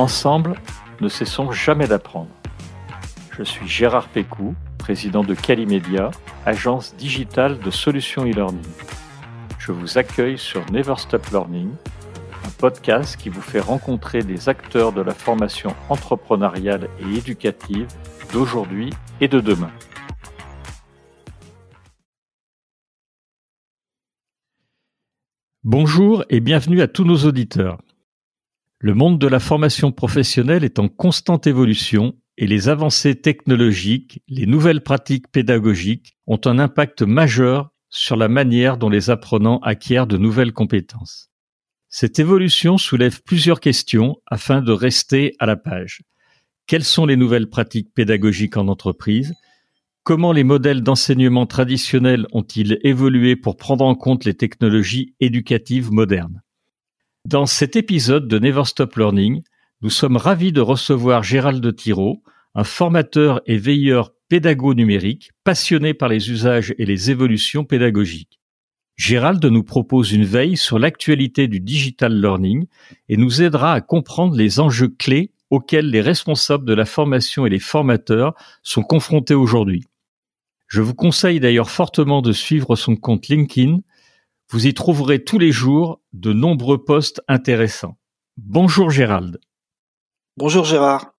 Ensemble, ne cessons jamais d'apprendre. Je suis Gérard Pécou, président de Calimedia, agence digitale de solutions e-learning. Je vous accueille sur Never Stop Learning, un podcast qui vous fait rencontrer des acteurs de la formation entrepreneuriale et éducative d'aujourd'hui et de demain. Bonjour et bienvenue à tous nos auditeurs. Le monde de la formation professionnelle est en constante évolution et les avancées technologiques, les nouvelles pratiques pédagogiques ont un impact majeur sur la manière dont les apprenants acquièrent de nouvelles compétences. Cette évolution soulève plusieurs questions afin de rester à la page. Quelles sont les nouvelles pratiques pédagogiques en entreprise? Comment les modèles d'enseignement traditionnels ont-ils évolué pour prendre en compte les technologies éducatives modernes? Dans cet épisode de Never Stop Learning, nous sommes ravis de recevoir Gérald Thiraud, un formateur et veilleur pédago-numérique passionné par les usages et les évolutions pédagogiques. Gérald nous propose une veille sur l'actualité du digital learning et nous aidera à comprendre les enjeux clés auxquels les responsables de la formation et les formateurs sont confrontés aujourd'hui. Je vous conseille d'ailleurs fortement de suivre son compte LinkedIn vous y trouverez tous les jours de nombreux posts intéressants. Bonjour Gérald. Bonjour Gérard.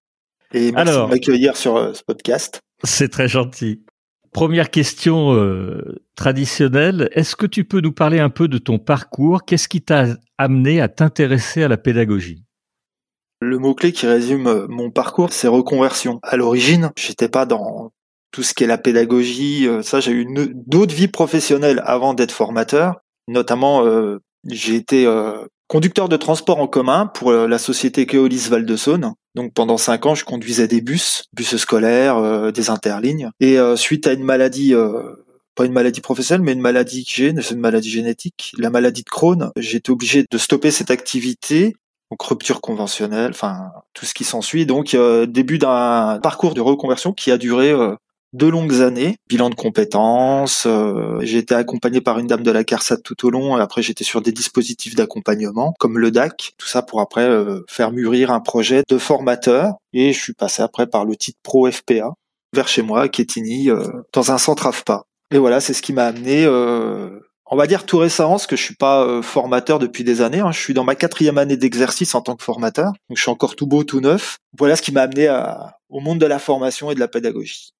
Et merci de m'accueillir sur euh, ce podcast. C'est très gentil. Première question euh, traditionnelle, est-ce que tu peux nous parler un peu de ton parcours? Qu'est-ce qui t'a amené à t'intéresser à la pédagogie? Le mot-clé qui résume euh, mon parcours, c'est reconversion. À l'origine, j'étais pas dans tout ce qui est la pédagogie, ça j'ai eu d'autres vies professionnelles avant d'être formateur. Notamment, euh, j'ai été euh, conducteur de transport en commun pour euh, la société Keolis Val de Saône. Donc pendant cinq ans, je conduisais des bus, bus scolaires, des interlignes. Et suite à une maladie, pas une maladie professionnelle, mais une maladie que j'ai, une maladie génétique, la maladie de Crohn, j'ai été obligé de stopper cette activité. Donc rupture conventionnelle, enfin tout ce qui s'ensuit. Donc début d'un parcours de reconversion qui a duré deux longues années, bilan de compétences. Euh, j'ai été accompagné par une dame de la CARSAT tout au long. Et après, j'étais sur des dispositifs d'accompagnement comme le DAC. Tout ça pour après euh, faire mûrir un projet de formateur. Et je suis passé après par le titre Pro FPA vers chez moi, à Quetigny, euh, dans un centre AFPA. Et voilà, c'est ce qui m'a amené. on va dire tout récemment, parce que je suis pas formateur depuis des années. Hein. je suis dans ma quatrième année d'exercice en tant que formateur, donc je suis encore tout beau, tout neuf. Voilà ce qui m'a amené au monde de la formation et de la pédagogie.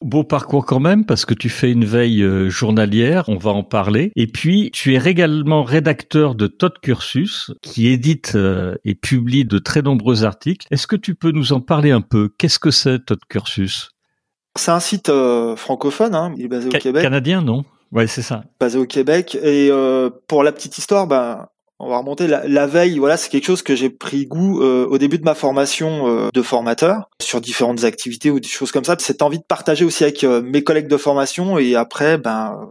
Beau parcours quand même parce que tu fais une veille euh, journalière, on va en parler. Et puis tu es également rédacteur de Todd Cursus qui édite euh, et publie de très nombreux articles. Est-ce que tu peux nous en parler un peu? Qu'est-ce que c'est Todd Cursus? C'est un site euh, francophone, hein, il est basé au Québec. Canadien, non? Ouais, c'est ça. Basé au Québec. Et pour la petite histoire, ben on va remonter la, veille. Voilà, c'est quelque chose que j'ai pris goût euh, au début de ma formation euh, de formateur sur différentes activités ou des choses comme ça. Cette envie de partager aussi avec euh, mes collègues de formation et après, ben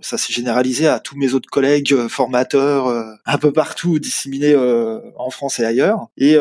ça s'est généralisé à tous mes autres collègues formateurs un peu partout disséminés en France et ailleurs. Et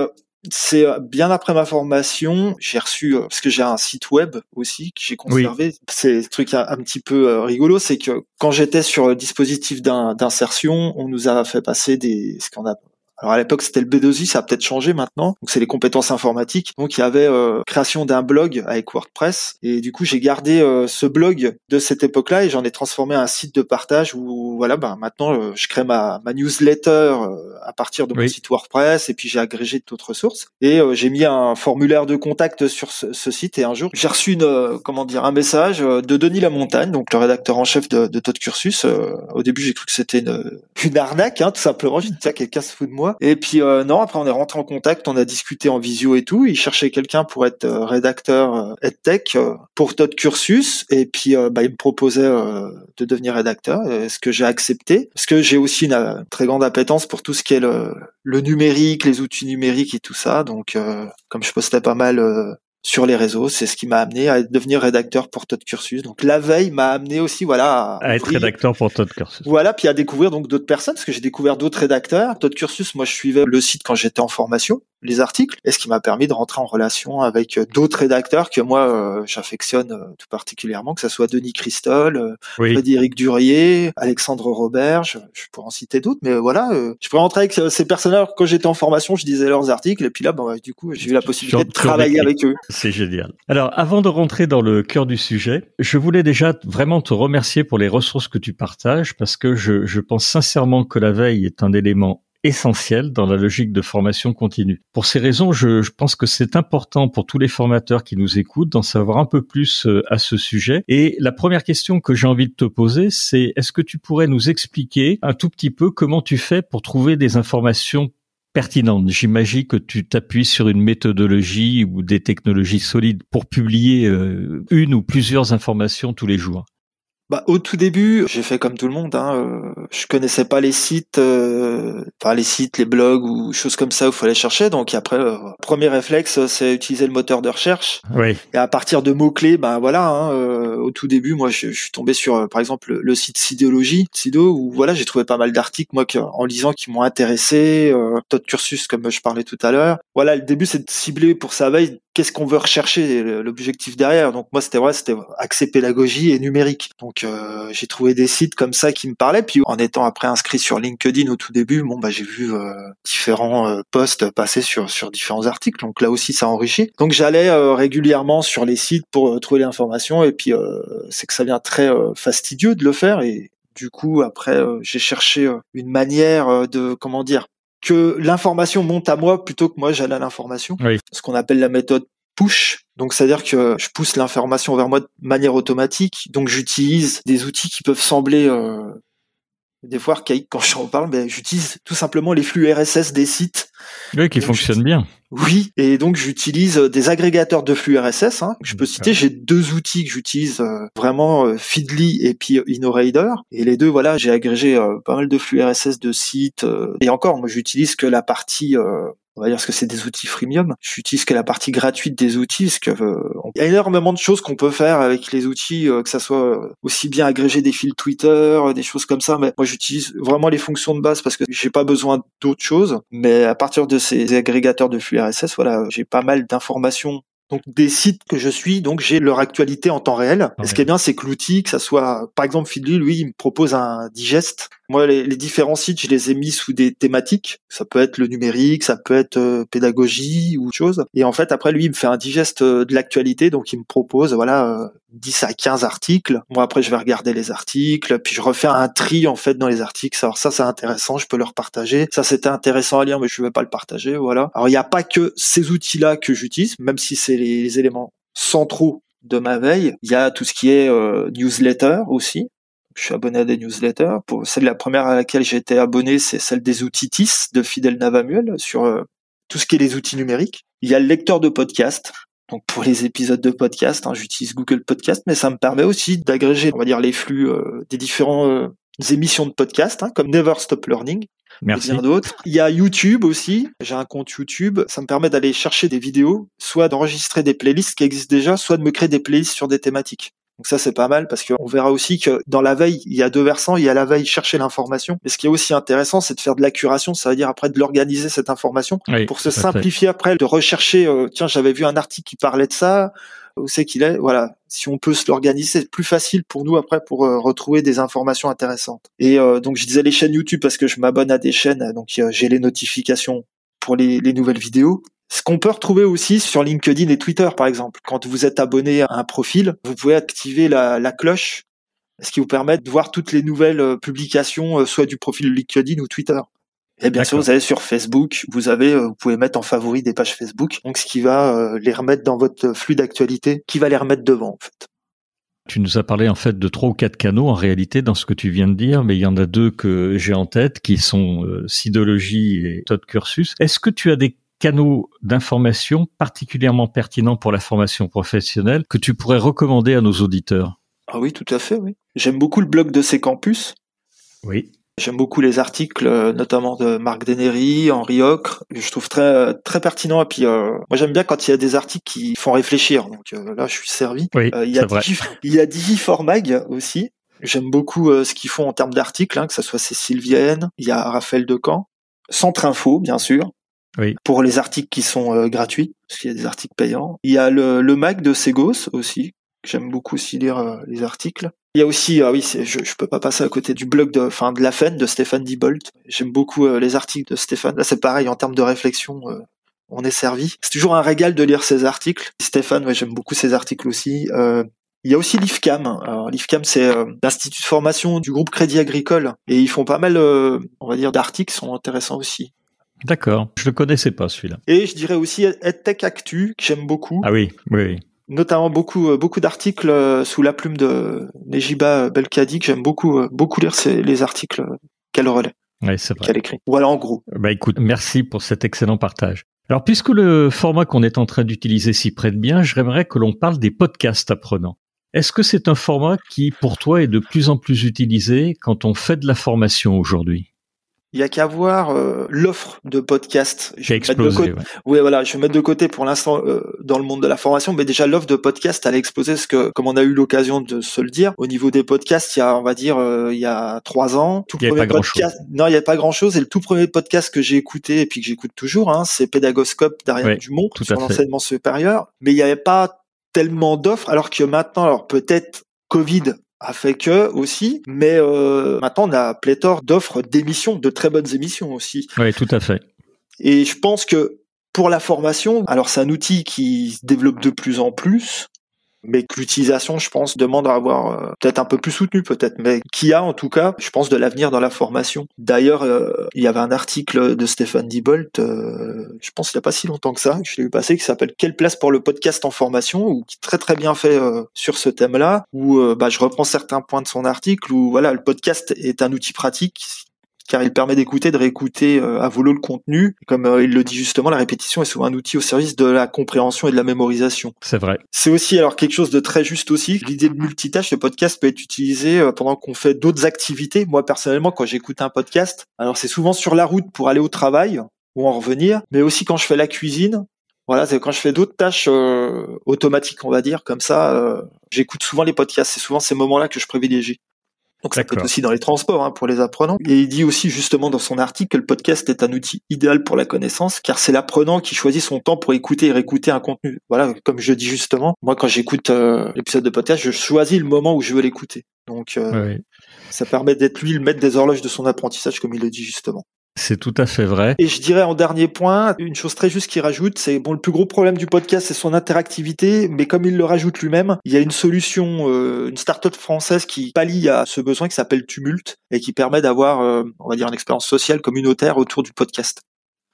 c'est euh, bien après ma formation, j'ai reçu euh, parce que j'ai un site web aussi que j'ai conservé. C'est un truc un, petit peu euh, rigolo, c'est que quand j'étais sur le dispositif d'insertion, on nous a fait passer des ce qu'on a alors à l'époque c'était le B2I, ça a peut-être changé maintenant. Donc c'est les compétences informatiques. Donc il y avait euh, création d'un blog avec WordPress et du coup j'ai gardé euh, ce blog de cette époque-là et j'en ai transformé un site de partage où voilà ben maintenant euh, je crée ma, ma newsletter à partir de mon site WordPress et puis j'ai agrégé d'autres sources et j'ai mis un formulaire de contact sur ce, ce site et un jour j'ai reçu une comment dire un message de Denis Lamontagne donc le rédacteur en chef de, de Todd Cursus. au début j'ai cru que c'était une, une arnaque hein, tout simplement. J'ai dit tiens quelqu'un se fout de moi et puis euh, non, après on est rentré en contact, on a discuté en visio et tout. Il cherchait quelqu'un pour être euh, rédacteur euh, EdTech pour Todd Cursus. Et puis bah, il me proposait de devenir rédacteur, ce que j'ai accepté. Parce que j'ai aussi une, très grande appétence pour tout ce qui est le, le numérique, les outils numériques et tout ça. Donc comme je postais pas mal sur les réseaux. C'est ce qui m'a amené à devenir rédacteur pour Todd Cursus. Donc la veille m'a amené aussi voilà à, être rédacteur pour Todd Cursus. Voilà, puis à découvrir donc d'autres personnes parce que j'ai découvert d'autres rédacteurs. Todd Cursus, moi je suivais le site quand j'étais en formation. Les articles, et ce qui m'a permis de rentrer en relation avec d'autres rédacteurs que moi j'affectionne tout particulièrement, que ce soit Denis Christol, Frédéric Durier, Alexandre Robert, je, pourrais en citer d'autres, mais voilà, je pourrais rentrer avec ces personnages. Quand j'étais en formation, je disais leurs articles, et puis là, bon, bah, du coup, j'ai eu la possibilité de travailler avec eux. C'est génial. Alors, avant de rentrer dans le cœur du sujet, je voulais déjà vraiment te remercier pour les ressources que tu partages, parce que je, je pense sincèrement que la veille est un élément essentiel dans la logique de formation continue. Pour ces raisons, je, je pense que c'est important pour tous les formateurs qui nous écoutent d'en savoir un peu plus euh, à ce sujet. Et la première question que j'ai envie de te poser, c'est est-ce que tu pourrais nous expliquer un tout petit peu comment tu fais pour trouver des informations pertinentes? J'imagine que tu t'appuies sur une méthodologie ou des technologies solides pour publier euh, une ou plusieurs informations tous les jours. Bah, au tout début, j'ai fait comme tout le monde. Hein, euh, je connaissais pas les sites, euh, enfin les sites, les blogs ou choses comme ça où il fallait chercher. Donc après, euh, premier réflexe, c'est utiliser le moteur de recherche. Oui. Et à partir de mots clés, bah voilà. Hein, euh, au tout début, moi, je, je, suis tombé sur, par exemple, le site Sidéologie, Sido, où voilà, j'ai trouvé pas mal d'articles moi en lisant qui m'ont intéressé. Euh, Todd Cursus, comme je parlais tout à l'heure. Voilà, le début, c'est de cibler pour sa veille qu'est-ce qu'on veut rechercher, l'objectif derrière. Donc moi, c'était vrai, c'était accès pédagogie et numérique. Donc euh, j'ai trouvé des sites comme ça qui me parlaient. Puis en étant après inscrit sur LinkedIn au tout début, bon bah j'ai vu euh, différents euh, posts passer sur sur différents articles. Donc là aussi, ça enrichit. Donc j'allais euh, régulièrement sur les sites pour trouver l'information. Et puis c'est que ça vient très fastidieux de le faire. Et du coup, après, j'ai cherché une manière de comment dire que l'information monte à moi plutôt que moi j'allais à l'information. Ce qu'on appelle la méthode push. Donc, c'est-à-dire que je pousse l'information vers moi de manière automatique. Donc, j'utilise des outils qui peuvent sembler euh, des fois archaïques quand j'en parle, mais j'utilise tout simplement les flux RSS des sites. Oui, qui fonctionnent bien. Oui, et donc j'utilise euh, des agrégateurs de flux RSS. Hein, je peux citer, j'ai deux outils que j'utilise euh, vraiment, euh, Feedly et puis InnoRaider. Et les deux, voilà, j'ai agrégé pas mal de flux RSS de sites. et encore, moi, j'utilise que la partie on va dire que c'est des outils freemium. J'utilise que la partie gratuite des outils, parce que il y a énormément de choses qu'on peut faire avec les outils, que ça soit aussi bien agréger des fils Twitter, des choses comme ça. Mais moi, j'utilise vraiment les fonctions de base parce que j'ai pas besoin d'autres choses. Mais à partir de ces agrégateurs de flux RSS, voilà, j'ai pas mal d'informations donc des sites que je suis, donc j'ai leur actualité en temps réel. Et ce qui est bien, c'est que l'outil, que ça soit, par exemple, Feedly, lui, il me propose un digest. Moi, les, différents sites, je les ai mis sous des thématiques. Ça peut être le numérique, ça peut être euh, pédagogie ou autre chose. Et en fait, après, lui, il me fait un digest euh, de l'actualité, donc il me propose, voilà, 10 euh, à 15 articles. Moi, après, je vais regarder les articles, puis je refais un tri, en fait, dans les articles. Alors ça, c'est intéressant, je peux le partager. Ça, c'était intéressant à lire, mais je ne vais pas le partager, voilà. Alors, il n'y a pas que ces outils-là que j'utilise, même si c'est les, éléments centraux de ma veille. Il y a tout ce qui est euh, newsletter aussi. Je suis abonné à des newsletters. Pour celle la première à laquelle j'ai été abonné, c'est celle des outils TIS de Fidel Navamuel sur euh, tout ce qui est les outils numériques. Il y a le lecteur de podcast. Donc pour les épisodes de podcast, hein, j'utilise Google Podcast, mais ça me permet aussi d'agréger, on va dire, les flux euh, des différents émissions de podcast, hein, comme Never Stop Learning, Merci. d'autres. Il y a YouTube aussi. J'ai un compte YouTube. Ça me permet d'aller chercher des vidéos, soit d'enregistrer des playlists qui existent déjà, soit de me créer des playlists sur des thématiques. Donc ça c'est pas mal parce qu'on verra aussi que dans la veille il y a deux versants, il y a la veille chercher l'information, mais ce qui est aussi intéressant c'est de faire de la curation, ça veut dire après de l'organiser cette information pour se simplifier après de rechercher. Euh, tiens j'avais vu un article qui parlait de ça, où c'est qu'il est. Voilà, si on peut se l'organiser, c'est plus facile pour nous après pour euh, retrouver des informations intéressantes. Et euh, donc je disais les chaînes YouTube parce que je m'abonne à des chaînes, donc j'ai les notifications pour les, les nouvelles vidéos. Ce qu'on peut retrouver aussi sur LinkedIn et Twitter, par exemple. Quand vous êtes abonné à un profil, vous pouvez activer la, la cloche, ce qui vous permet de voir toutes les nouvelles publications, soit du profil LinkedIn ou Twitter. Et bien sûr, vous allez sur Facebook, vous avez, euh, vous pouvez mettre en favori des pages Facebook, donc ce qui va euh, les remettre dans votre flux d'actualité, qui va les remettre devant en fait. Tu nous as parlé en fait de trois ou quatre canaux en réalité dans ce que tu viens de dire, mais il y en a deux que j'ai en tête qui sont euh, Sidologie et Todd Cursus. Est-ce que tu as des canaux d'information particulièrement pertinents pour la formation professionnelle que tu pourrais recommander à nos auditeurs Ah oui, tout à fait, oui. J'aime beaucoup le blog de ces campus. Oui. J'aime beaucoup les articles, euh, notamment de Marc Denery, Henri Ocre. Je trouve très très pertinent. Et puis, euh, moi, j'aime bien quand il y a des articles qui font réfléchir. Donc euh, là, je suis servi. Oui, il y a Digi, il y a Digiformag aussi. J'aime beaucoup ce qu'ils font en termes d'articles, hein, que ce soit Cécile Vienne, il y a Raphaël Decamp, Centre Info, bien sûr. Oui. Pour les articles qui sont euh, gratuits, parce qu'il y a des articles payants. Il y a le, le Mac de Segos aussi. J'aime beaucoup aussi lire euh, les articles. Il y a aussi, ah oui, je, je peux pas passer à côté du blog de, enfin, de la FEN de Stéphane Dibolt. J'aime beaucoup euh, les articles de Stéphane. Là, c'est pareil en termes de réflexion. on est servi. C'est toujours un régal de lire ses articles. Stéphane, ouais, j'aime beaucoup ses articles aussi. Il y a aussi l'IFCAM. Alors l'IFCAM, c'est euh, l'institut de formation du groupe Crédit Agricole, et ils font pas mal, euh, on va dire, d'articles, sont intéressants aussi. D'accord, je le connaissais pas celui-là. Et je dirais aussi EdTech Actu, que j'aime beaucoup. Ah oui, oui. Notamment beaucoup, euh, beaucoup d'articles sous la plume de Nejiba Belkadi, que j'aime beaucoup, beaucoup lire les articles qu'elle relaie. Oui, c'est vrai. Qu'elle écrit. Voilà, en gros. Bah écoute, merci pour cet excellent partage. Alors, puisque le format qu'on est en train d'utiliser s'y prête bien, j'aimerais que l'on parle des podcasts apprenants. Est-ce que c'est un format qui, pour toi, est de plus en plus utilisé quand on fait de la formation aujourd'hui? Il y a qu'à voir euh, l'offre de podcast. Qui a explosé. Oui, voilà, je vais mettre de côté pour l'instant euh, dans le monde de la formation, mais déjà l'offre de podcast elle a explosé parce que, comme on a eu l'occasion de se le dire, au niveau des podcasts, il y a, on va dire, euh, il y a trois ans, tout il premier podcast. Non, il n'y a pas grand chose. Et le tout premier podcast que j'ai écouté et puis que j'écoute toujours, hein, c'est Pédagoscope d'Ariane Dumont sur l'enseignement supérieur. Mais il n'y avait pas tellement d'offres, alors que maintenant, alors peut-être Covid a fait que aussi, mais euh, maintenant on a pléthore d'offres d'émissions, de très bonnes émissions aussi. Oui, tout à fait. Et je pense que pour la formation, alors c'est un outil qui se développe de plus en plus, mais que l'utilisation, je pense, demande à avoir euh, peut-être un peu plus soutenu, peut-être, mais qui a en tout cas, je pense, de l'avenir dans la formation. D'ailleurs, euh, il y avait un article de Stéphane Dibolt, euh, je pense il n'y a pas si longtemps que ça, que je l'ai vu passer, qui s'appelle Quelle place pour le podcast en formation, ou qui est très très bien fait sur ce thème-là, où bah, je reprends certains points de son article, où voilà, le podcast est un outil pratique car il permet d'écouter, de réécouter euh, à volo le contenu. Comme euh, il le dit justement, la répétition est souvent un outil au service de la compréhension et de la mémorisation. C'est vrai. C'est aussi alors quelque chose de très juste aussi. L'idée de multitâche, le podcast peut être utilisé euh, pendant qu'on fait d'autres activités. Moi personnellement, quand j'écoute un podcast, alors c'est souvent sur la route pour aller au travail ou en revenir, mais aussi quand je fais la cuisine. Voilà, c'est quand je fais d'autres tâches automatiques, on va dire, comme ça, j'écoute souvent les podcasts. C'est souvent ces moments-là que je privilégie. Donc ça peut être aussi dans les transports hein, pour les apprenants. Et il dit aussi justement dans son article que le podcast est un outil idéal pour la connaissance, car c'est l'apprenant qui choisit son temps pour écouter et réécouter un contenu. Voilà, comme je dis justement, moi quand j'écoute euh, l'épisode de podcast, je choisis le moment où je veux l'écouter. Donc euh, ça permet d'être lui le maître des horloges de son apprentissage, comme il le dit justement. C'est tout à fait vrai. Et je dirais en dernier point, une chose très juste qu'il rajoute, c'est bon, le plus gros problème du podcast, c'est son interactivité, mais comme il le rajoute lui-même, il y a une solution, euh, une start-up française qui pallie à ce besoin qui s'appelle Tumult et qui permet d'avoir, euh, on va dire, une expérience sociale communautaire autour du podcast.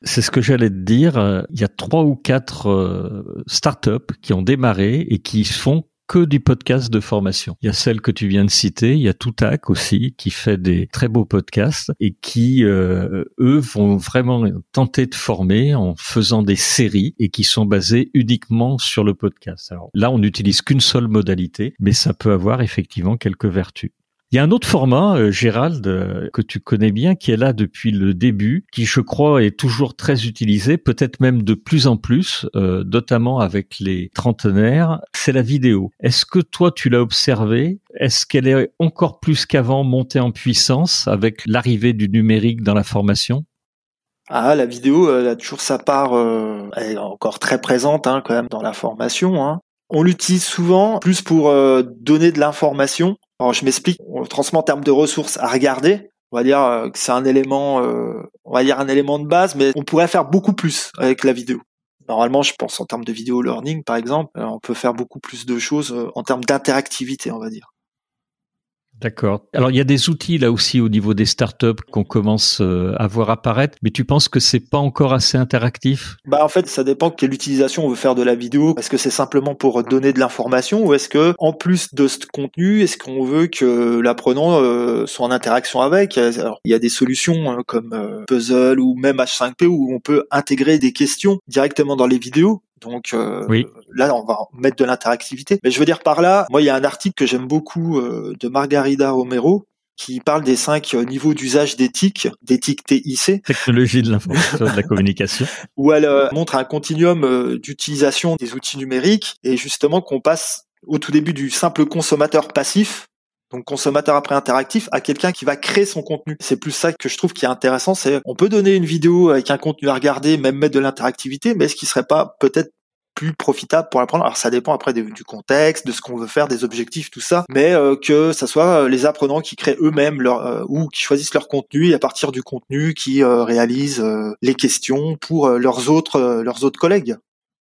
C'est ce que j'allais te dire. Il y a trois ou quatre euh, startups qui ont démarré et qui font que du podcast de formation. Il y a celle que tu viens de citer, il y a Toutac aussi qui fait des très beaux podcasts et qui euh, eux vont vraiment tenter de former en faisant des séries et qui sont basées uniquement sur le podcast. Alors là, on n'utilise qu'une seule modalité, mais ça peut avoir effectivement quelques vertus. Il y a un autre format, euh, Gérald, euh, que tu connais bien, qui est là depuis le début, qui je crois est toujours très utilisé, peut-être même de plus en plus, euh, notamment avec les trentenaires, c'est la vidéo. Est-ce que toi tu l'as observé? Est-ce qu'elle est encore plus qu'avant montée en puissance avec l'arrivée du numérique dans la formation? Ah, la vidéo, elle a toujours sa part, elle est encore très présente hein, quand même dans la formation. Hein. On l'utilise souvent plus pour donner de l'information alors je m'explique, on transmet en termes de ressources à regarder. On va dire euh, que c'est un élément, euh, on va dire un élément de base, mais on pourrait faire beaucoup plus avec la vidéo. Normalement, je pense en termes de vidéo learning, par exemple, euh, on peut faire beaucoup plus de choses en termes d'interactivité, on va dire. D'accord. Alors il y a des outils là aussi au niveau des startups qu'on commence euh, à voir apparaître, mais tu penses que c'est pas encore assez interactif? Bah en fait, ça dépend quelle utilisation on veut faire de la vidéo. Est-ce que c'est simplement pour donner de l'information ou est-ce que en plus de ce contenu, est-ce qu'on veut que l'apprenant euh, soit en interaction avec? Alors il y a des solutions hein, comme euh, Puzzle ou même H5P où on peut intégrer des questions directement dans les vidéos. Donc euh, là, on va mettre de l'interactivité. Mais je veux dire par là, moi, il y a un article que j'aime beaucoup euh, de Margarida Romero qui parle des cinq euh, niveaux d'usage d'éthique, d'éthique TIC. Technologie de l'information de la communication. où elle montre un continuum d'utilisation des outils numériques et justement qu'on passe au tout début du simple consommateur passif donc consommateur après interactif, à quelqu'un qui va créer son contenu. C'est plus ça que je trouve qui est intéressant, c'est on peut donner une vidéo avec un contenu à regarder, même mettre de l'interactivité, mais est-ce qu'il serait pas peut-être plus profitable pour apprendre. Alors ça dépend après du contexte, de ce qu'on veut faire, des objectifs, tout ça, mais euh, que ça soit euh, les apprenants qui créent eux-mêmes leur euh, ou qui choisissent leur contenu et à partir du contenu qui réalisent les questions pour leurs autres leurs autres collègues.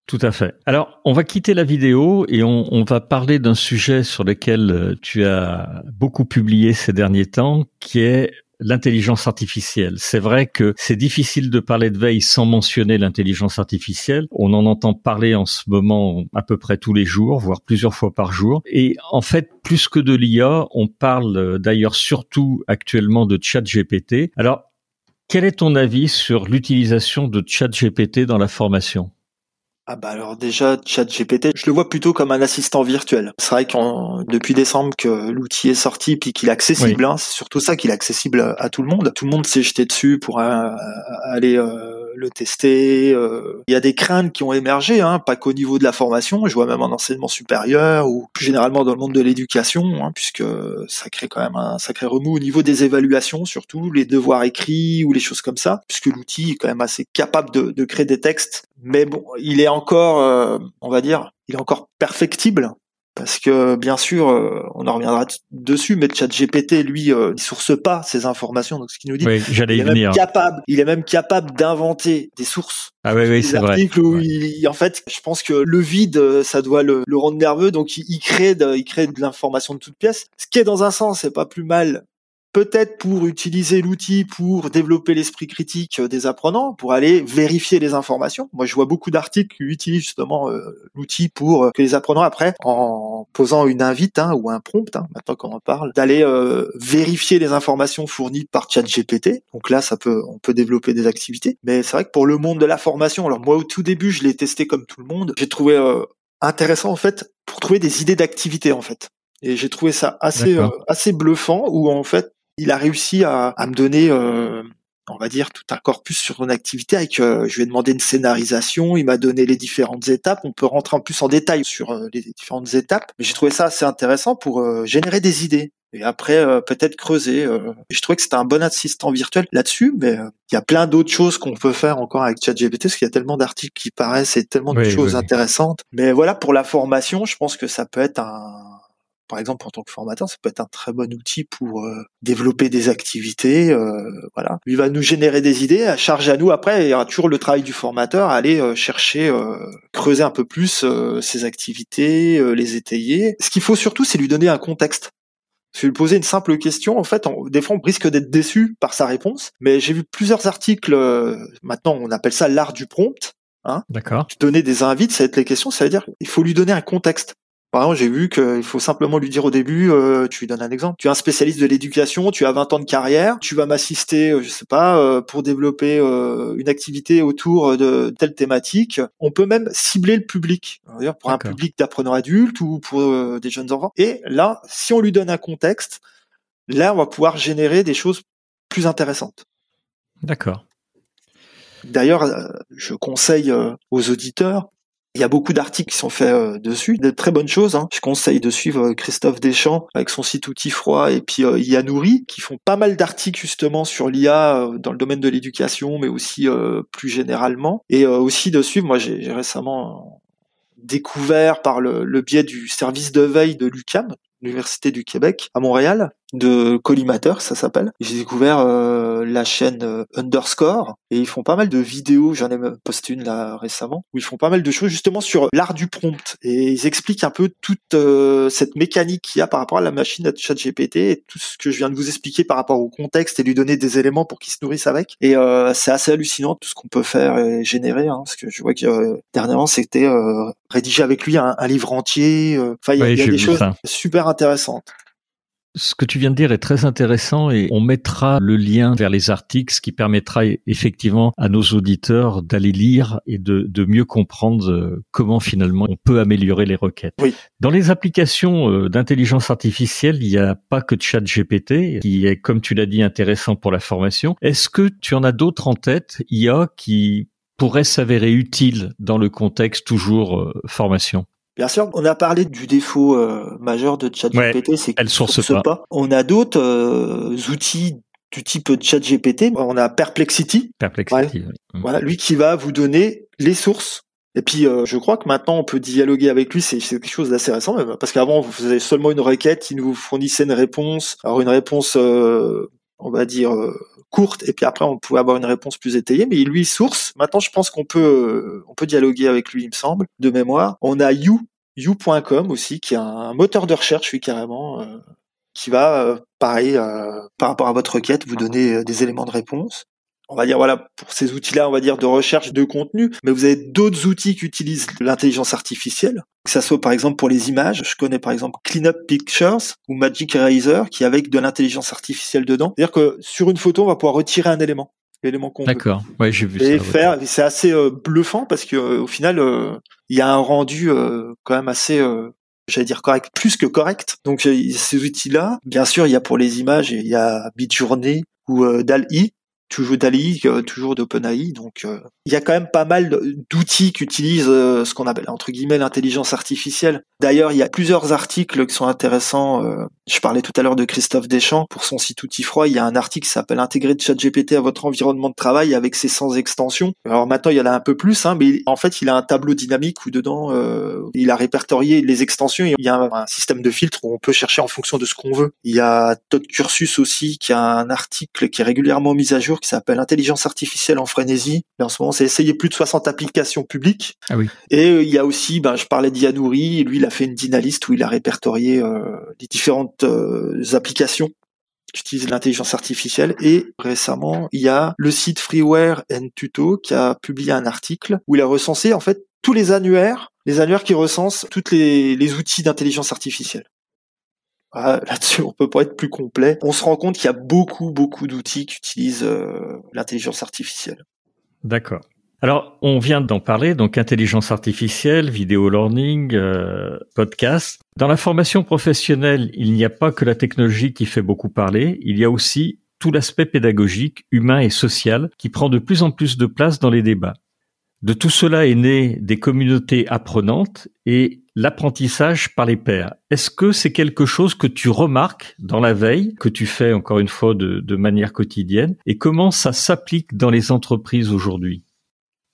Tout à fait. Alors, on va quitter la vidéo et on, va parler d'un sujet sur lequel tu as beaucoup publié ces derniers temps, qui est l'intelligence artificielle. C'est vrai que c'est difficile de parler de veille sans mentionner l'intelligence artificielle. On en entend parler en ce moment à peu près tous les jours, voire plusieurs fois par jour. Et en fait, plus que de l'IA, on parle d'ailleurs surtout actuellement de chat GPT. Alors, quel est ton avis sur l'utilisation de chat GPT dans la formation? Ah bah alors déjà ChatGPT, je le vois plutôt comme un assistant virtuel. C'est vrai qu'en depuis décembre que l'outil est sorti puis qu'il est accessible, hein, c'est surtout ça qu'il est accessible à tout le monde. Tout le monde s'est jeté dessus pour euh, aller euh, le tester. Euh. Il y a des craintes qui ont émergé, hein, pas qu'au niveau de la formation, je vois même en enseignement supérieur ou plus généralement dans le monde de l'éducation, hein, puisque ça crée quand même un sacré remous au niveau des évaluations, surtout les devoirs écrits ou les choses comme ça, puisque l'outil est quand même assez capable de, de créer des textes. Mais bon, il est encore, euh, on va dire, il est encore perfectible parce que bien sûr, euh, on en reviendra dessus, mais le chat GPT, lui, euh, il source pas ces informations. Donc ce qu'il nous dit, oui, j'allais il, est venir. Même capable, il est même capable d'inventer des sources. Ah oui, oui, c'est vrai. Où il, en fait, je pense que le vide, ça doit le, le rendre nerveux, donc il, il crée, de, il crée de l'information de toutes pièces. Ce qui est dans un sens, c'est pas plus mal peut-être pour utiliser l'outil pour développer l'esprit critique euh, des apprenants, pour aller vérifier les informations. Moi, je vois beaucoup d'articles qui utilisent justement euh, l'outil pour euh, que les apprenants, après, en posant une invite hein, ou un prompt, hein, maintenant qu'on en parle, d'aller vérifier les informations fournies par ChatGPT. Donc là, ça peut, on peut développer des activités. Mais c'est vrai que pour le monde de la formation, alors moi, au tout début, je l'ai testé comme tout le monde. J'ai trouvé intéressant en fait pour trouver des idées d'activités en fait. Et j'ai trouvé ça assez assez bluffant où en fait il a réussi à, me donner, euh, on va dire, tout un corpus sur une activité avec, euh, je lui ai demandé une scénarisation, il m'a donné les différentes étapes, on peut rentrer en plus en détail sur euh, les différentes étapes, mais j'ai trouvé ça assez intéressant pour générer des idées. Et après, peut-être creuser. je trouvais que c'était un bon assistant virtuel là-dessus, mais il y a plein d'autres choses qu'on peut faire encore avec ChatGPT, parce qu'il y a tellement d'articles qui paraissent et tellement de choses intéressantes. Mais voilà, pour la formation, je pense que ça peut être un, par exemple en tant que formateur, ça peut être un très bon outil pour euh, développer des activités. Euh, voilà, il va nous générer des idées, à charge à nous après. Il y aura toujours le travail du formateur, aller euh, chercher, creuser un peu plus ces activités, les étayer. Ce qu'il faut surtout, c'est lui donner un contexte. Si lui poser une simple question, en fait, des fois, on risque d'être déçu par sa réponse. Mais j'ai vu plusieurs articles. maintenant, on appelle ça l'art du prompt. Hein. D'accord. Donner des invites, ça va être les questions. Ça veut dire, il faut lui donner un contexte. Par exemple, j'ai vu qu'il faut simplement lui dire au début, euh, tu lui donnes un exemple, tu es un spécialiste de l'éducation, tu as 20 ans de carrière, tu vas m'assister, euh, je sais pas, euh, pour développer une activité autour de telle thématique. On peut même cibler le public, pour un public d'apprenants adultes ou pour des jeunes enfants. Et là, si on lui donne un contexte, là, on va pouvoir générer des choses plus intéressantes. D'accord. D'ailleurs, je conseille aux auditeurs il y a beaucoup d'articles qui sont faits euh, dessus, de très bonnes choses. Hein. Je conseille de suivre euh, Christophe Deschamps avec son site Outil Froid et puis euh, Yanouri qui font pas mal d'articles justement sur l'IA dans le domaine de l'éducation, mais aussi plus généralement. Et aussi de suivre, moi j'ai récemment découvert par le, le, biais du service de veille de l'UCAM, l'Université du Québec, à Montréal, de collimateur, ça s'appelle. J'ai découvert euh, la chaîne euh, Underscore et ils font pas mal de vidéos. J'en ai posté une là récemment où ils font pas mal de choses justement sur l'art du prompt et ils expliquent un peu toute euh, cette mécanique qu'il y a par rapport à la machine à ChatGPT et tout ce que je viens de vous expliquer par rapport au contexte et lui donner des éléments pour qu'il se nourrisse avec. Et c'est assez hallucinant tout ce qu'on peut faire et générer. Hein, parce que je vois que dernièrement c'était rédigé avec lui un, livre entier. Enfin, il y a, y a des choses super intéressantes. Ce que tu viens de dire est très intéressant et on mettra le lien vers les articles, ce qui permettra effectivement à nos auditeurs d'aller lire et de, de, mieux comprendre euh, comment finalement on peut améliorer les requêtes. Oui. Dans les applications euh, d'intelligence artificielle, il n'y a pas que ChatGPT qui est, comme tu l'as dit, intéressant pour la formation. Est-ce que tu en as d'autres en tête, IA, qui pourraient s'avérer utiles dans le contexte toujours euh, formation? Bien sûr, on a parlé du défaut euh, majeur de ChatGPT, c'est qu'elle source pas. pas. On a d'autres euh, outils du type ChatGPT. On a Perplexity. Perplexity. Voilà, lui qui va vous donner les sources. Et puis, euh, je crois que maintenant, on peut dialoguer avec lui. C'est quelque chose d'assez récent, parce qu'avant, vous faisiez seulement une requête, il nous fournissait une réponse. Alors, une réponse, on va dire courte, et puis après, on pouvait avoir une réponse plus étayée. Mais lui, source. Maintenant, je pense qu'on peut, on peut dialoguer avec lui, il me semble, de mémoire. On a You you.com aussi, qui est un moteur de recherche, oui, carrément, euh, qui va, euh, pareil, euh, par rapport à votre requête, vous donner des éléments de réponse. On va dire, voilà, pour ces outils-là, on va dire de recherche de contenu, mais vous avez d'autres outils qui utilisent l'intelligence artificielle, que ça soit par exemple pour les images. Je connais par exemple Cleanup Pictures ou Magic Eraser, qui avec de l'intelligence artificielle dedans. C'est-à-dire que sur une photo, on va pouvoir retirer un élément l'élément qu'on D'accord. Ouais, j'ai vu et faire, c'est assez bluffant parce que au final, il y a un rendu euh, quand même assez euh, j'allais dire correct, plus que correct. Donc ces outils-là, bien sûr, il y a pour les images, il y a Bitjourney ou euh, DALI toujours d'Ali, euh, toujours d'OpenAI. Donc, euh, il y a quand même pas mal d'outils qui utilisent euh, ce qu'on appelle entre guillemets l'intelligence artificielle. D'ailleurs, il y a plusieurs articles qui sont intéressants. je parlais tout à l'heure de Christophe Deschamps pour son site Outil Froid. Il y a un article qui s'appelle Intégrer ChatGPT à votre environnement de travail avec ses 100 extensions. Alors maintenant, il y en a un peu plus, hein, mais en fait, il a un tableau dynamique où dedans, il a répertorié les extensions. il y a un, système de filtre où on peut chercher en fonction de ce qu'on veut. Il y a Todd Cursus aussi qui a un article qui est régulièrement mis à jour qui s'appelle Intelligence artificielle en frénésie. Et en ce moment, c'est essayé plus de 60 applications publiques. Ah oui. Et euh, il y a aussi, ben, je parlais d'Yanouri, lui, il a fait une dynaliste où il a répertorié euh, les différentes euh, applications qui utilisent l'intelligence artificielle. Et récemment, il y a le site Freeware and Tuto qui a publié un article où il a recensé en fait tous les annuaires, les annuaires qui recensent tous les, les outils d'intelligence artificielle. Ah, là-dessus, on peut pas être plus complet. On se rend compte qu'il y a beaucoup, beaucoup d'outils qui utilisent euh, l'intelligence artificielle. D'accord. Alors, on vient d'en parler, donc intelligence artificielle, vidéo learning, euh, podcast. Dans la formation professionnelle, il n'y a pas que la technologie qui fait beaucoup parler, il y a aussi tout l'aspect pédagogique, humain et social qui prend de plus en plus de place dans les débats. De tout cela est né des communautés apprenantes et l'apprentissage par les pairs. Est-ce que c'est quelque chose que tu remarques dans la veille, que tu fais encore une fois de, de manière quotidienne, et comment ça s'applique dans les entreprises aujourd'hui?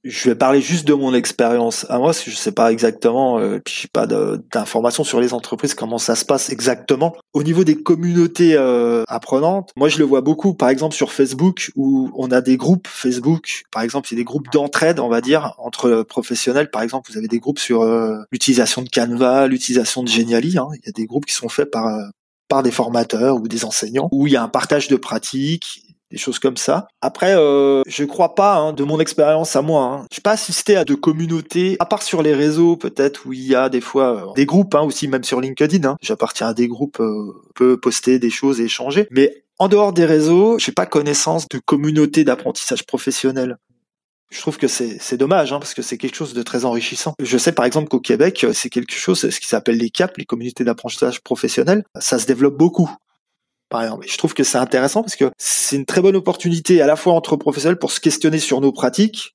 Je vais parler juste de mon expérience à moi, que je sais pas exactement, euh, puis j'ai pas d'informations sur les entreprises, comment ça se passe exactement. Au niveau des communautés euh, apprenantes, moi je le vois beaucoup, par exemple sur Facebook, où on a des groupes Facebook, par exemple, c'est des groupes d'entraide, on va dire, entre professionnels. Par exemple, vous avez des groupes sur euh, l'utilisation de Canva, l'utilisation de Geniali. Hein. Il y a des groupes qui sont faits par euh, par des formateurs ou des enseignants, où il y a un partage de pratiques, des choses comme ça. Après, euh, je crois pas, hein, de mon expérience à moi, hein, je pas assisté à de communautés, à part sur les réseaux peut-être où il y a des fois euh, des groupes, hein, aussi même sur LinkedIn. Hein, J'appartiens à des groupes, euh, peut poster des choses et échanger, mais en dehors des réseaux, j'ai pas connaissance de communautés d'apprentissage professionnel. Je trouve que c'est dommage parce que c'est quelque chose de très enrichissant. Je sais par exemple qu'au Québec, c'est quelque chose, ce qui s'appelle les CAP, les communautés d'apprentissage professionnel, ça se développe beaucoup par exemple. je trouve que c'est intéressant parce que c'est une très bonne opportunité à la fois entre professionnels pour se questionner sur nos pratiques,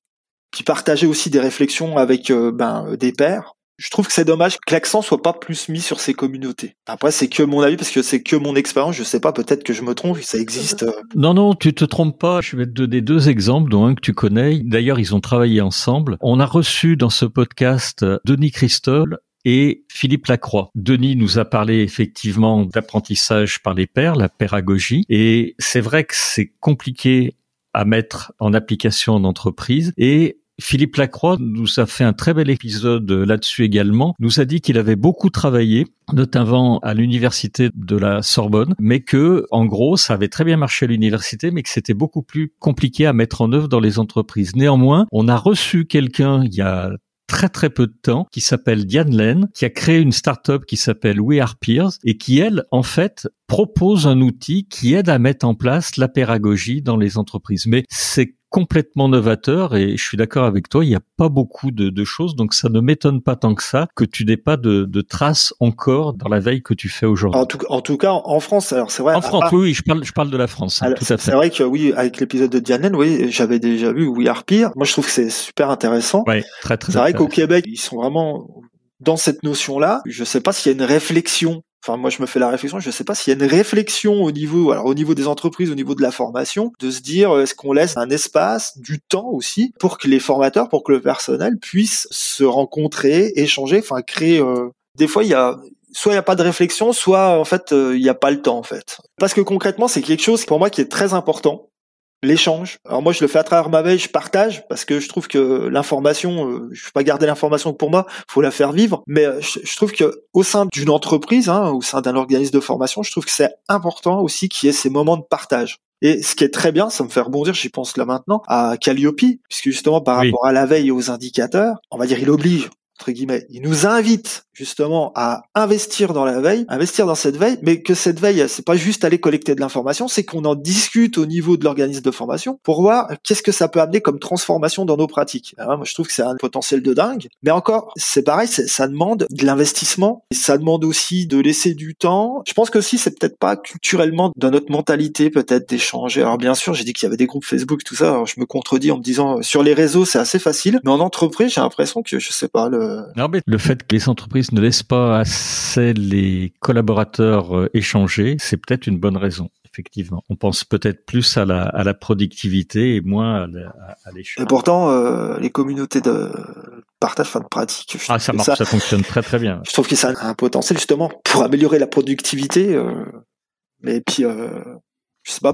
puis partager aussi des réflexions avec euh, ben, des pairs. Je trouve que c'est dommage que l'accent soit pas plus mis sur ces communautés. Après, c'est que mon avis parce que c'est que mon expérience. Je sais pas, peut-être que je me trompe, ça existe. Euh. Non, non, tu te trompes pas. Je vais te donner deux exemples, dont un que tu connais. D'ailleurs, ils ont travaillé ensemble. On a reçu dans ce podcast Denis Christol et Philippe Lacroix. Denis nous a parlé effectivement d'apprentissage par les pairs, la pédagogie, et c'est vrai que c'est compliqué à mettre en application en entreprise et Philippe Lacroix nous a fait un très bel épisode là-dessus également, nous a dit qu'il avait beaucoup travaillé, notamment à l'université de la Sorbonne, mais que, en gros, ça avait très bien marché à l'université, mais que c'était beaucoup plus compliqué à mettre en œuvre dans les entreprises. Néanmoins, on a reçu quelqu'un il y a très très peu de temps qui s'appelle Diane Len, qui a créé une start-up qui s'appelle We Are Peers et qui elle en fait propose un outil qui aide à mettre en place la pédagogie dans les entreprises. Mais c'est complètement novateur et je suis d'accord avec toi, il n'y a pas beaucoup de, choses, donc ça ne m'étonne pas tant que ça que tu n'aies pas de, traces encore dans la veille que tu fais aujourd'hui. En tout, en tout cas, en France, alors c'est vrai. En France, oui, je parle, je parle de la France, hein, tout à fait. C'est vrai que oui, avec l'épisode de Diane, oui, j'avais déjà vu We Are Peer. Moi, je trouve que c'est super intéressant. Oui, très très. C'est vrai qu'au Québec, ils sont vraiment dans cette notion-là, je sais pas s'il y a une réflexion Enfin, moi, je me fais la réflexion. Je ne sais pas s'il y a une réflexion au niveau, alors au niveau des entreprises, au niveau de la formation, de se dire est-ce qu'on laisse un espace, du temps aussi, pour que les formateurs, pour que le personnel puisse se rencontrer, échanger, enfin créer. Euh... Des fois, il y a soit il n'y a pas de réflexion, soit en fait euh, il n'y a pas le temps en fait. Parce que concrètement, c'est quelque chose pour moi qui est très important l'échange. Alors moi je le fais à travers ma veille, je partage parce que je trouve que l'information, euh, je ne veux pas garder l'information pour moi, faut la faire vivre. Mais euh, je, trouve que au sein d'une entreprise, hein, au sein d'un organisme de formation, je trouve que c'est important aussi qu'il y ait ces moments de partage. Et ce qui est très bien, ça me fait rebondir, j'y pense là maintenant, à Calliope, puisque justement par rapport à la veille et aux indicateurs, on va dire il oblige entre guillemets, il nous invite justement à investir dans la veille, investir dans cette veille, mais que cette veille, c'est pas juste aller collecter de l'information, c'est qu'on en discute au niveau de l'organisme de formation pour voir qu'est-ce que ça peut amener comme transformation dans nos pratiques. Moi, je trouve que c'est un potentiel de dingue, mais encore, c'est pareil, ça demande de l'investissement, ça demande aussi de laisser du temps. Je pense que si c'est peut-être pas culturellement dans notre mentalité peut-être d'échanger. Alors bien sûr, j'ai dit qu'il y avait des groupes Facebook, tout ça. Je me contredis en me disant sur les réseaux c'est assez facile, mais en entreprise j'ai l'impression que je sais pas le. Non mais le fait que les entreprises ne laisse pas assez les collaborateurs euh, échanger, c'est peut-être une bonne raison. Effectivement, on pense peut-être plus à la, à la productivité et moins à l'échange. Et pourtant, euh, les communautés de partage, enfin de pratique. Ah, ça marche, ça, fonctionne très très bien. Je trouve que ça a un potentiel justement pour améliorer la productivité. Euh, mais puis, euh, je sais pas,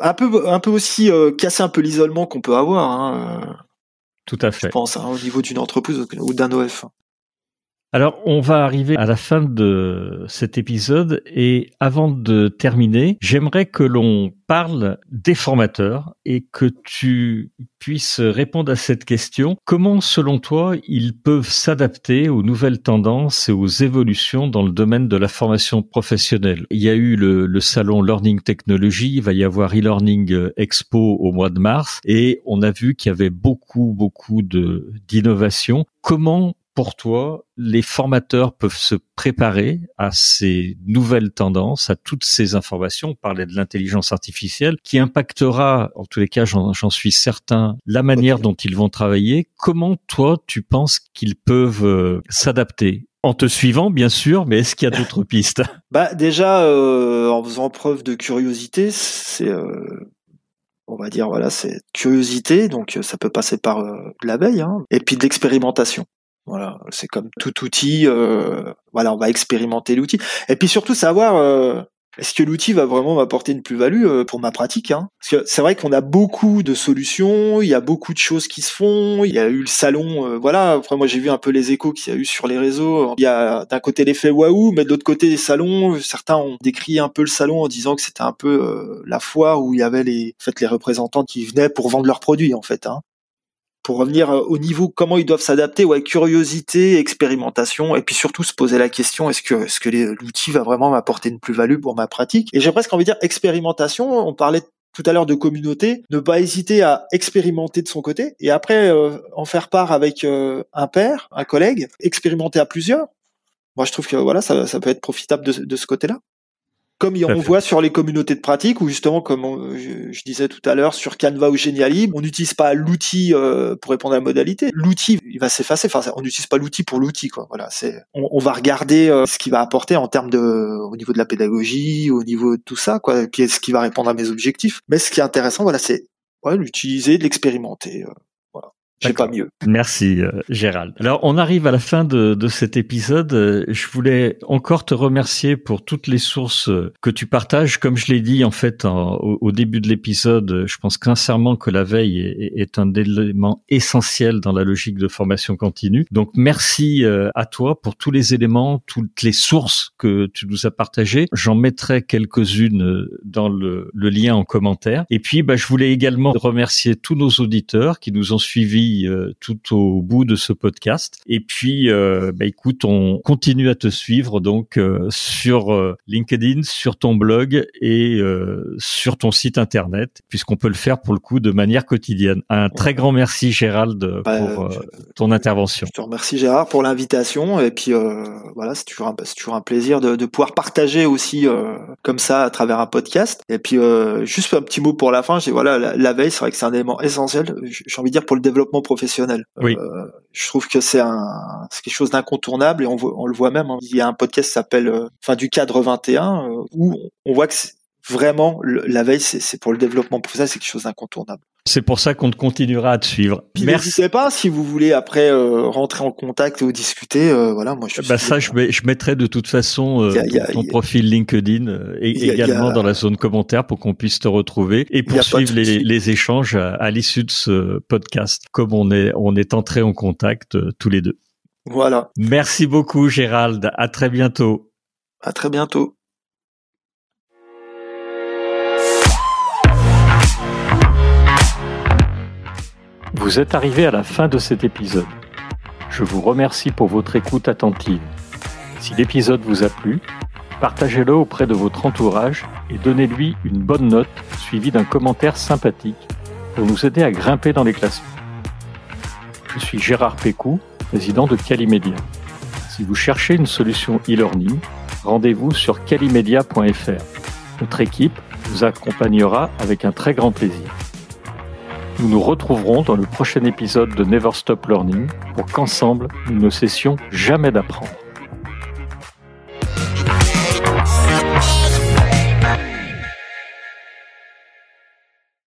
un peu, un peu aussi euh, casser un peu l'isolement qu'on peut avoir. Hein, Tout à fait. Je pense hein, au niveau d'une entreprise ou d'un OF. Alors, on va arriver à la fin de cet épisode et avant de terminer, j'aimerais que l'on parle des formateurs et que tu puisses répondre à cette question. Comment, selon toi, ils peuvent s'adapter aux nouvelles tendances et aux évolutions dans le domaine de la formation professionnelle? Il y a eu le, salon Learning Technology, il va y avoir e-learning expo au mois de mars et on a vu qu'il y avait beaucoup, beaucoup d'innovations. Comment pour toi, les formateurs peuvent se préparer à ces nouvelles tendances, à toutes ces informations. On parlait de l'intelligence artificielle qui impactera, en tous les cas, j'en suis certain, la manière dont ils vont travailler. Comment toi, tu penses qu'ils peuvent euh, s'adapter? En te suivant, bien sûr, mais est-ce qu'il y a d'autres pistes? Bah déjà, euh, en faisant preuve de curiosité, c'est euh, on va dire voilà, c'est curiosité, donc ça peut passer par la veille, hein, et puis de l'expérimentation. Voilà, c'est comme tout outil. Euh, voilà, on va expérimenter l'outil. Et puis surtout savoir euh, est-ce que l'outil va vraiment m'apporter une plus-value euh, pour ma pratique. Hein? Parce que c'est vrai qu'on a beaucoup de solutions, il y a beaucoup de choses qui se font. Il y a eu le salon, voilà. Après moi j'ai vu un peu les échos qu'il y a eu sur les réseaux. Il y a d'un côté l'effet waouh, mais de l'autre côté les salons, certains ont décrit un peu le salon en disant que c'était un peu la foire où il y avait les, en fait, les représentants qui venaient pour vendre leurs produits en fait. Hein pour revenir euh, au niveau comment ils doivent s'adapter, ouais, curiosité, expérimentation, et puis surtout se poser la question est-ce que est-ce que l'outil va vraiment m'apporter une plus-value pour ma pratique? Et j'ai presque envie de dire expérimentation. On parlait tout à l'heure de communauté, ne pas hésiter à expérimenter de son côté et après euh, en faire part avec euh, un père, un collègue, expérimenter à plusieurs. Moi, je trouve que voilà, ça, ça peut être profitable de, de ce côté-là comme on voit sur les communautés de pratique, ou justement, comme je, disais tout à l'heure, sur Canva ou Geniali, on n'utilise pas l'outil euh, pour répondre à la modalité. L'outil, il va s'effacer. Enfin, on n'utilise pas l'outil pour l'outil, quoi. Voilà, c'est. On, va regarder euh, ce qu'il va apporter en termes de, au niveau de la pédagogie, au niveau de tout ça, quoi. Et puis, ce qui va répondre à mes objectifs. Mais ce qui est intéressant, voilà, c'est ouais, l'utiliser, de l'expérimenter. J'ai pas mieux. Merci euh, Gérald. Alors on arrive à la fin de, de cet épisode. Euh, je voulais encore te remercier pour toutes les sources euh, que tu partages. Comme je l'ai dit en fait au, début de l'épisode, je pense sincèrement que la veille est, est, un élément essentiel dans la logique de formation continue. Donc merci à toi pour tous les éléments, toutes les sources que tu nous as partagées. J'en mettrai quelques-unes dans le, le, lien en commentaire. Et puis bah, je voulais également remercier tous nos auditeurs qui nous ont suivis euh, tout au bout de ce podcast. Et puis, euh, bah, écoute, on continue à te suivre donc euh, sur LinkedIn, sur ton blog et sur ton site internet, puisqu'on peut le faire pour le coup de manière quotidienne. Un très grand merci Gérald bah, pour ton intervention. Je te remercie Gérard pour l'invitation et puis voilà, c'est toujours un, c'est toujours un plaisir de, de pouvoir partager aussi comme ça à travers un podcast. Et puis juste un petit mot pour la fin, j'ai voilà la, la veille, c'est vrai que c'est un élément essentiel. J'ai envie de dire pour le développement développement professionnel. Oui. Euh, je trouve que c'est un, quelque chose d'incontournable et on, voit, on le voit même. hein. Il y a un podcast qui s'appelle, euh, enfin, du cadre 21, euh, où on voit que vraiment le- la veille, c'est pour le développement professionnel, c'est quelque chose d'incontournable. C'est pour ça qu'on continuera à te suivre. Puis Merci. n'hésitez pas si vous voulez après euh, rentrer en contact ou discuter. euh, voilà, moi je suis. Bah ça, je, mets- je mettrai de toute façon euh, Il y a- il y a- ton il y a- profil LinkedIn euh, et a- également dans la zone commentaire pour qu'on puisse te retrouver et poursuivre les, les échanges à, à l'issue de ce podcast, comme on est on est entrés en contact euh, tous les deux. Voilà. Merci beaucoup, Gérald. À très bientôt. À très bientôt. Vous êtes arrivé à la fin de cet épisode. Je vous remercie pour votre écoute attentive. Si l'épisode vous a plu, partagez-le auprès de votre entourage et donnez-lui une bonne note suivie d'un commentaire sympathique pour nous aider à grimper dans les classements. Je suis Gérard Pécou, président de Calimedia. Si vous cherchez une solution e-learning, rendez-vous sur calimedia.fr. Notre équipe vous accompagnera avec un très grand plaisir. Nous nous retrouverons dans le prochain épisode de Never Stop Learning pour qu'ensemble, nous ne cessions jamais d'apprendre.